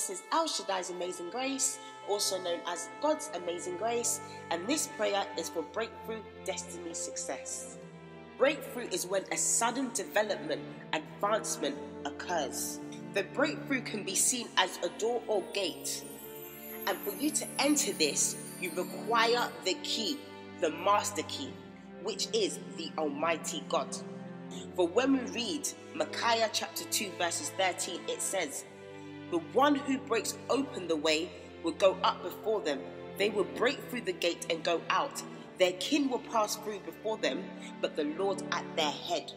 This is El Shaddai's Amazing Grace, also known as God's Amazing Grace, and this prayer is for breakthrough destiny success. Breakthrough is when a sudden development, advancement occurs. The breakthrough can be seen as a door or gate, and for you to enter this, you require the key, the master key, which is the Almighty God. For when we read Micah chapter 2, verses 13, it says, The one who breaks open the way will go up before them. They will break through the gate and go out. Their kin will pass through before them, but the Lord at their head.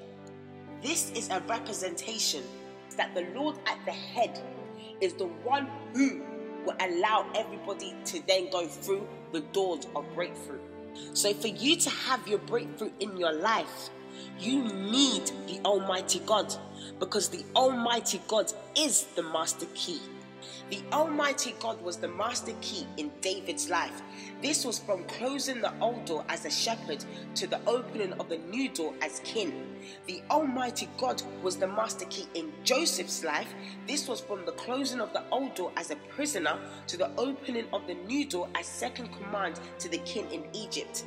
This is a representation that the Lord at the head is the one who will allow everybody to then go through the doors of breakthrough. So, for you to have your breakthrough in your life, you need the Almighty God because the Almighty God is the master key. The Almighty God was the master key in David's life. This was from closing the old door as a shepherd to the opening of the new door as king. The Almighty God was the master key in Joseph's life. This was from the closing of the old door as a prisoner to the opening of the new door as second command to the king in Egypt.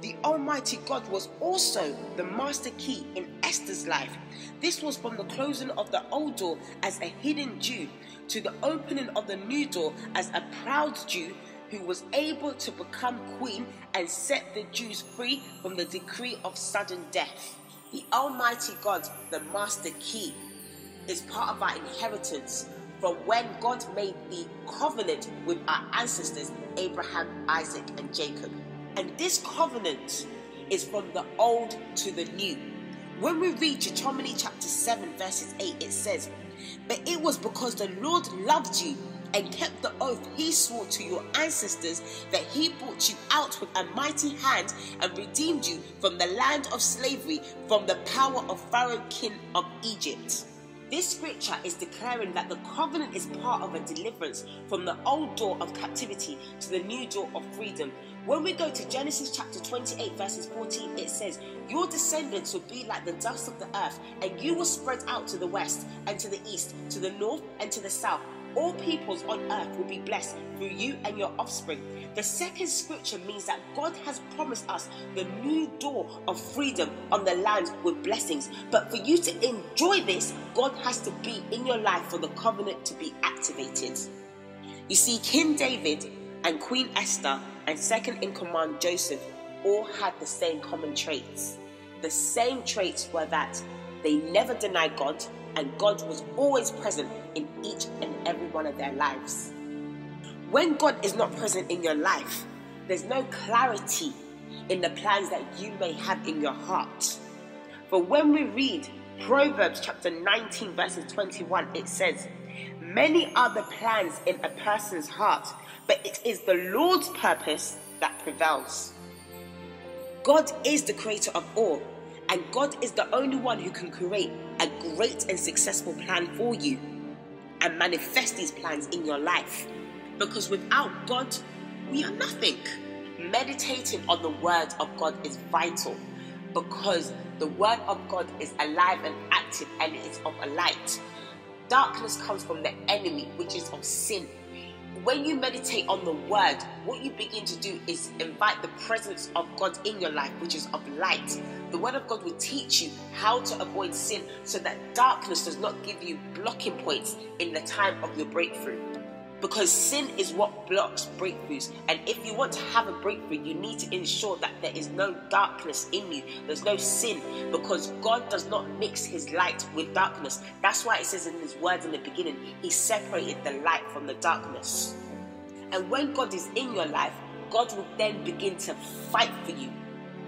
The Almighty God was also the master key in Esther's life. This was from the closing of the old door as a hidden Jew to the opening of the new door as a proud Jew who was able to become queen and set the Jews free from the decree of sudden death. The Almighty God, the master key, is part of our inheritance from when God made the covenant with our ancestors, Abraham, Isaac, and Jacob. And this covenant is from the old to the new. When we read Deuteronomy chapter 7, verses 8, it says, But it was because the Lord loved you and kept the oath he swore to your ancestors that he brought you out with a mighty hand and redeemed you from the land of slavery, from the power of Pharaoh, king of Egypt. This scripture is declaring that the covenant is part of a deliverance from the old door of captivity to the new door of freedom. When we go to Genesis chapter 28, verses 14, it says, Your descendants will be like the dust of the earth, and you will spread out to the west and to the east, to the north and to the south all peoples on earth will be blessed through you and your offspring. The second scripture means that God has promised us the new door of freedom on the land with blessings. But for you to enjoy this, God has to be in your life for the covenant to be activated. You see, King David and Queen Esther and second in command Joseph all had the same common traits. The same traits were that they never denied God, and God was always present in each and every one of their lives. When God is not present in your life, there's no clarity in the plans that you may have in your heart. But when we read Proverbs chapter 19, verses 21, it says, Many are the plans in a person's heart, but it is the Lord's purpose that prevails. God is the creator of all, and God is the only one who can create a great and successful plan for you and manifest these plans in your life. Because without God, we are nothing. Meditating on the word of God is vital because the word of God is alive and active and it is of a light. Darkness comes from the enemy, which is of sin when you meditate on the word, what you begin to do is invite the presence of God in your life, which is of light. The word of God will teach you how to avoid sin so that darkness does not give you blocking points in the time of your breakthrough because sin is what blocks breakthroughs. And if you want to have a breakthrough, you need to ensure that there is no darkness in you, there's no sin, because God does not mix his light with darkness. That's why it says in his words in the beginning, he separated the light from the darkness. And when God is in your life, God will then begin to fight for you.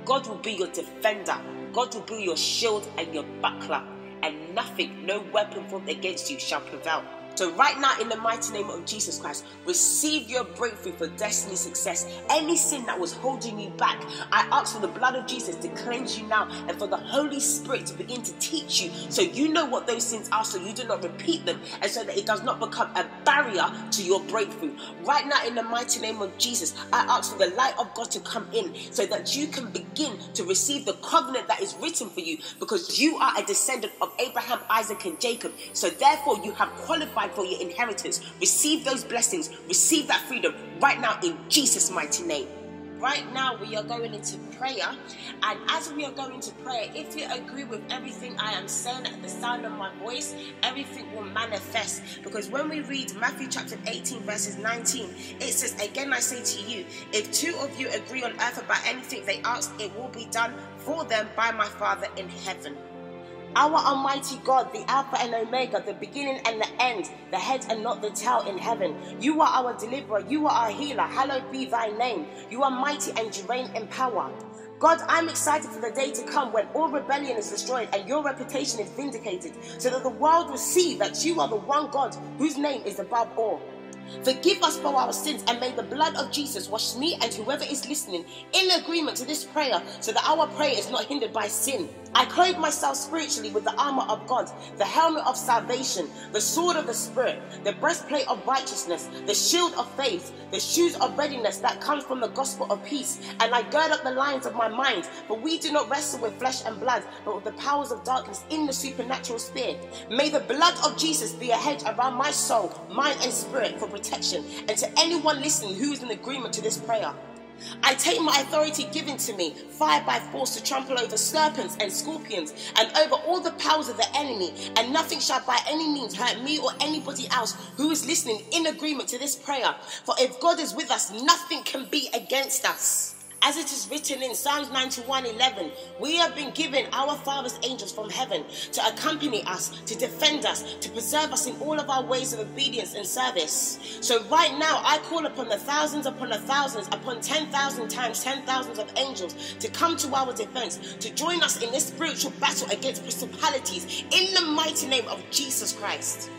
God will be your defender. God will be your shield and your buckler. And nothing, no weapon formed against you shall prevail. So, right now, in the mighty name of Jesus Christ, receive your breakthrough for destiny success. Any sin that was holding you back, I ask for the blood of Jesus to cleanse you now and for the Holy Spirit to begin to teach you so you know what those sins are so you do not repeat them and so that it does not become a barrier to your breakthrough. Right now, in the mighty name of Jesus, I ask for the light of God to come in so that you can begin to receive the covenant that is written for you because you are a descendant of Abraham, Isaac, and Jacob. So, therefore, you have qualified qualified for your inheritance. Receive those blessings, receive that freedom right now in Jesus' mighty name. Right now, we are going into prayer, and as we are going to prayer, if you agree with everything I am saying at the sound of my voice, everything will manifest. Because when we read Matthew chapter 18, verses 19, it says, Again, I say to you, if two of you agree on earth about anything they ask, it will be done for them by my Father in heaven. Our Almighty God, the Alpha and Omega, the beginning and the end, the head and not the tail in heaven. You are our deliverer. You are our healer. Hallowed be thy name. You are mighty and you reign in power. God, I'm excited for the day to come when all rebellion is destroyed and your reputation is vindicated, so that the world will see that you are the one God whose name is above all. Forgive us for our sins and may the blood of Jesus wash me and whoever is listening in agreement to this prayer so that our prayer is not hindered by sin. I clothe myself spiritually with the armor of God, the helmet of salvation, the sword of the Spirit, the breastplate of righteousness, the shield of faith, the shoes of readiness that comes from the gospel of peace. And I gird up the lines of my mind, for we do not wrestle with flesh and blood, but with the powers of darkness in the supernatural sphere. May the blood of Jesus be a hedge around my soul, mind, and spirit for protection. And to anyone listening who is in agreement to this prayer, I take my authority given to me, fire by force, to trample over serpents and scorpions and over all the powers of the enemy, and nothing shall by any means hurt me or anybody else who is listening in agreement to this prayer. For if God is with us, nothing can be against us. As it is written in Psalms 91 11, we have been given our Father's angels from heaven to accompany us, to defend us, to preserve us in all of our ways of obedience and service. So, right now, I call upon the thousands upon the thousands, upon 10,000 times 10,000s of angels to come to our defense, to join us in this spiritual battle against principalities in the mighty name of Jesus Christ.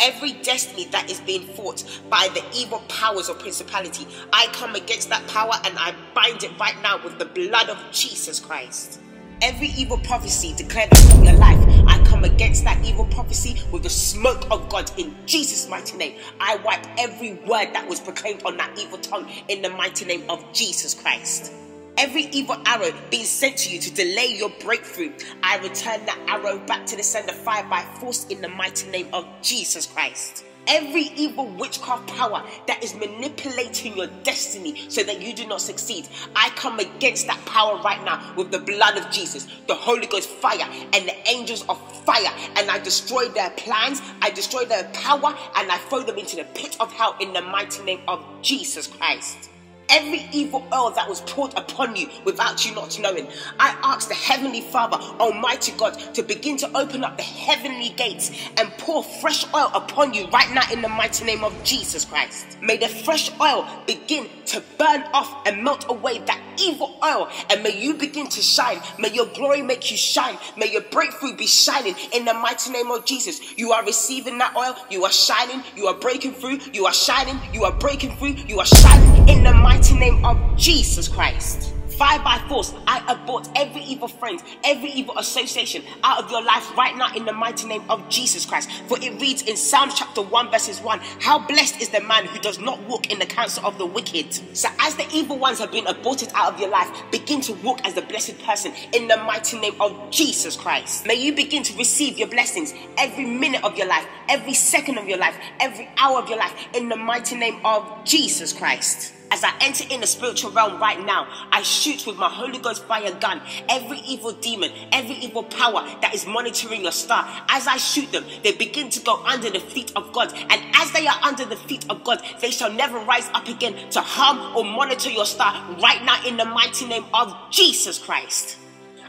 Every destiny that is being fought by the evil powers or principality, I come against that power and I bind it right now with the blood of Jesus Christ. Every evil prophecy declared upon your life, I come against that evil prophecy with the smoke of God in Jesus' mighty name. I wipe every word that was proclaimed on that evil tongue in the mighty name of Jesus Christ. Every evil arrow being sent to you to delay your breakthrough, I return that arrow back to the sender fire by force in the mighty name of Jesus Christ. Every evil witchcraft power that is manipulating your destiny so that you do not succeed, I come against that power right now with the blood of Jesus, the Holy Ghost fire, and the angels of fire. And I destroy their plans, I destroy their power, and I throw them into the pit of hell in the mighty name of Jesus Christ every evil oil that was poured upon you without you not knowing. I ask the Heavenly Father, Almighty God, to begin to open up the heavenly gates and pour fresh oil upon you right now in the mighty name of Jesus Christ. May the fresh oil begin to burn off and melt away that evil oil, and may you begin to shine. May your glory make you shine. May your breakthrough be shining in the mighty name of Jesus. You are receiving that oil, you are shining, you are breaking through, you are shining, you are breaking through, you are shining in the mighty name of Jesus Christ. Fire by force, I abort every evil friend, every evil association out of your life right now in the mighty name of Jesus Christ. For it reads in Psalm chapter 1, verses 1 How blessed is the man who does not walk in the counsel of the wicked. So, as the evil ones have been aborted out of your life, begin to walk as the blessed person in the mighty name of Jesus Christ. May you begin to receive your blessings every minute of your life, every second of your life, every hour of your life in the mighty name of Jesus Christ. As I enter in the spiritual realm right now, I shoot with my Holy Ghost fire gun every evil demon, every evil power that is monitoring your star. As I shoot them, they begin to go under the feet of God. And as they are under the feet of God, they shall never rise up again to harm or monitor your star right now in the mighty name of Jesus Christ.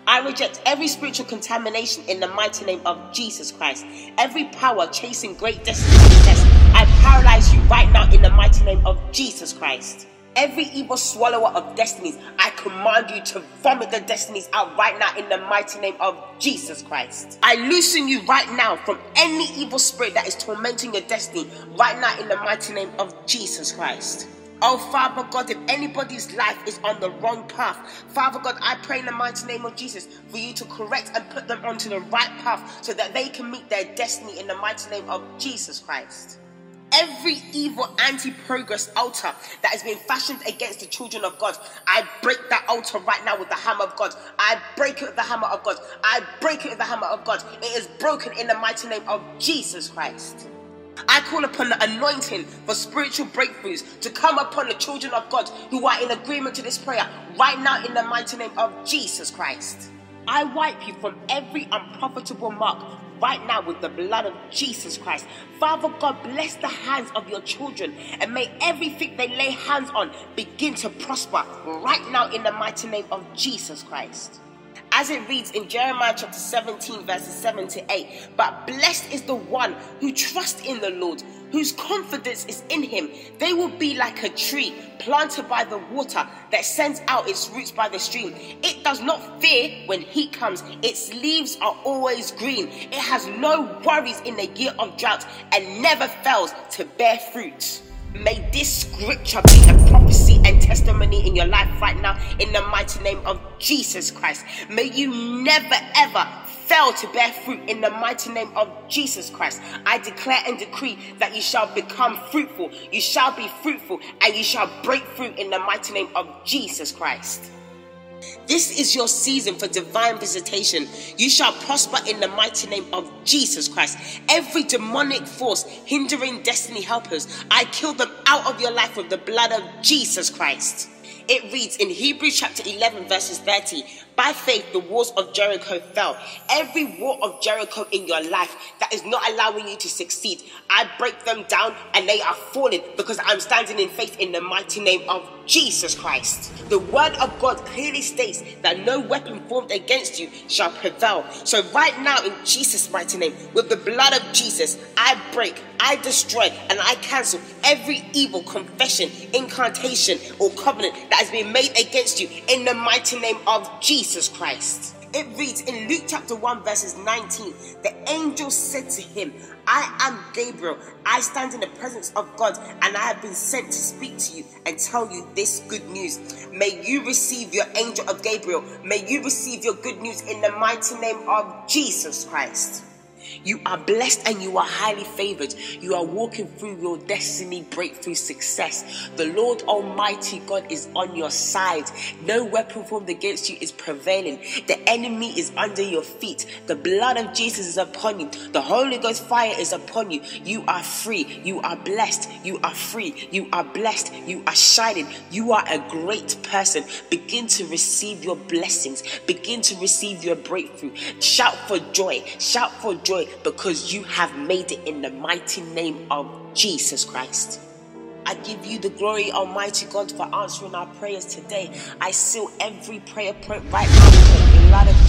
I reject every spiritual contamination in the mighty name of Jesus Christ. Every power chasing great destiny I paralyze you right now in the mighty name of Jesus Christ. Every evil swallower of destinies, I command you to vomit the destinies out right now in the mighty name of Jesus Christ. I loosen you right now from any evil spirit that is tormenting your destiny right now in the mighty name of Jesus Christ. Oh, Father God, if anybody's life is on the wrong path, Father God, I pray in the mighty name of Jesus for you to correct and put them onto the right path so that they can meet their destiny in the mighty name of Jesus Christ. Every evil anti progress altar that has been fashioned against the children of God, I break that altar right now with the hammer of God. I break it with the hammer of God. I break it with the hammer of God. It is broken in the mighty name of Jesus Christ. I call upon the anointing for spiritual breakthroughs to come upon the children of God who are in agreement to this prayer right now in the mighty name of Jesus Christ. I wipe you from every unprofitable mark right now with the blood of Jesus Christ. Father God, bless the hands of your children and may everything they lay hands on begin to prosper right now in the mighty name of Jesus Christ as it reads in Jeremiah chapter 17, verses 7 to 8. But blessed is the one who trusts in the Lord, whose confidence is in him. They will be like a tree planted by the water that sends out its roots by the stream. It does not fear when heat comes, its leaves are always green. It has no worries in the year of drought and never fails to bear fruit. May this scripture be a prophecy and testimony in your life right now in the mighty name of Jesus Christ. May you never ever fail to bear fruit in the mighty name of Jesus Christ. I declare and decree that you shall become fruitful, you shall be fruitful, and you shall break fruit in the mighty name of Jesus Christ. This is your season for divine visitation. You shall prosper in the mighty name of Jesus Christ. Every demonic force hindering destiny helpers, I kill them out of your life with the blood of Jesus Christ. It reads in Hebrews chapter 11, verses 30 By faith, the walls of Jericho fell. Every wall of Jericho in your life that is not allowing you to succeed, I break them down and they are falling because I'm standing in faith in the mighty name of Jesus Christ. The word of God clearly states that no weapon formed against you shall prevail. So, right now, in Jesus' mighty name, with the blood of Jesus, I break, I destroy, and I cancel every evil confession, incantation, or covenant that has been made against you in the mighty name of Jesus Christ. It reads in Luke chapter 1, verses 19 the angel said to him, I am Gabriel. I stand in the presence of God, and I have been sent to speak to you and tell you this good news. May you receive your angel of Gabriel. May you receive your good news in the mighty name of Jesus Christ. You are blessed and you are highly favored. You are walking through your destiny breakthrough success. The Lord Almighty God is on your side. No weapon formed against you is prevailing. The enemy is under your feet. The blood of Jesus is upon you. The Holy Ghost fire is upon you. You are free. You are blessed. You are free. You are blessed. You are shining. You are a great person. Begin to receive your blessings. Begin to receive your breakthrough. Shout for joy. Shout for joy joy because you have made it in the mighty name of Jesus Christ. I give you the glory, Almighty God, for answering our prayers today. I seal every prayer point right now.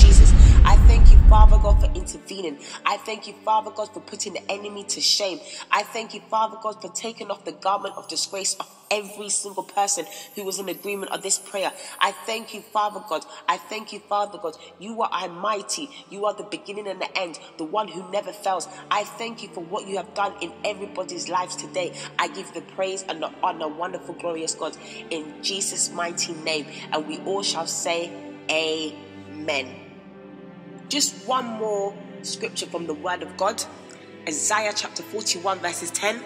I thank you, Father God, for intervening. I thank you, Father God, for putting the enemy to shame. I thank you, Father God, for taking off the garment of disgrace of every single person who was in agreement of this prayer. I thank you, Father God. I thank you, Father God. You are almighty. You are the beginning and the end, the one who never fails. I thank you for what you have done in everybody's lives today. I give the praise and the honor, wonderful, glorious God, in Jesus' mighty name. And we all shall say, Amen. Just one more scripture from the Word of God Isaiah chapter 41, verses 10.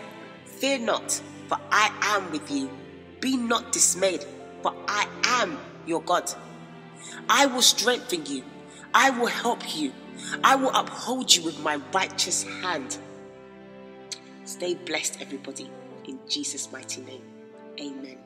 Fear not for I am with you. Be not dismayed, for I am your God. I will strengthen you. I will help you. I will uphold you with my righteous hand. Stay blessed, everybody, in Jesus' mighty name. Amen.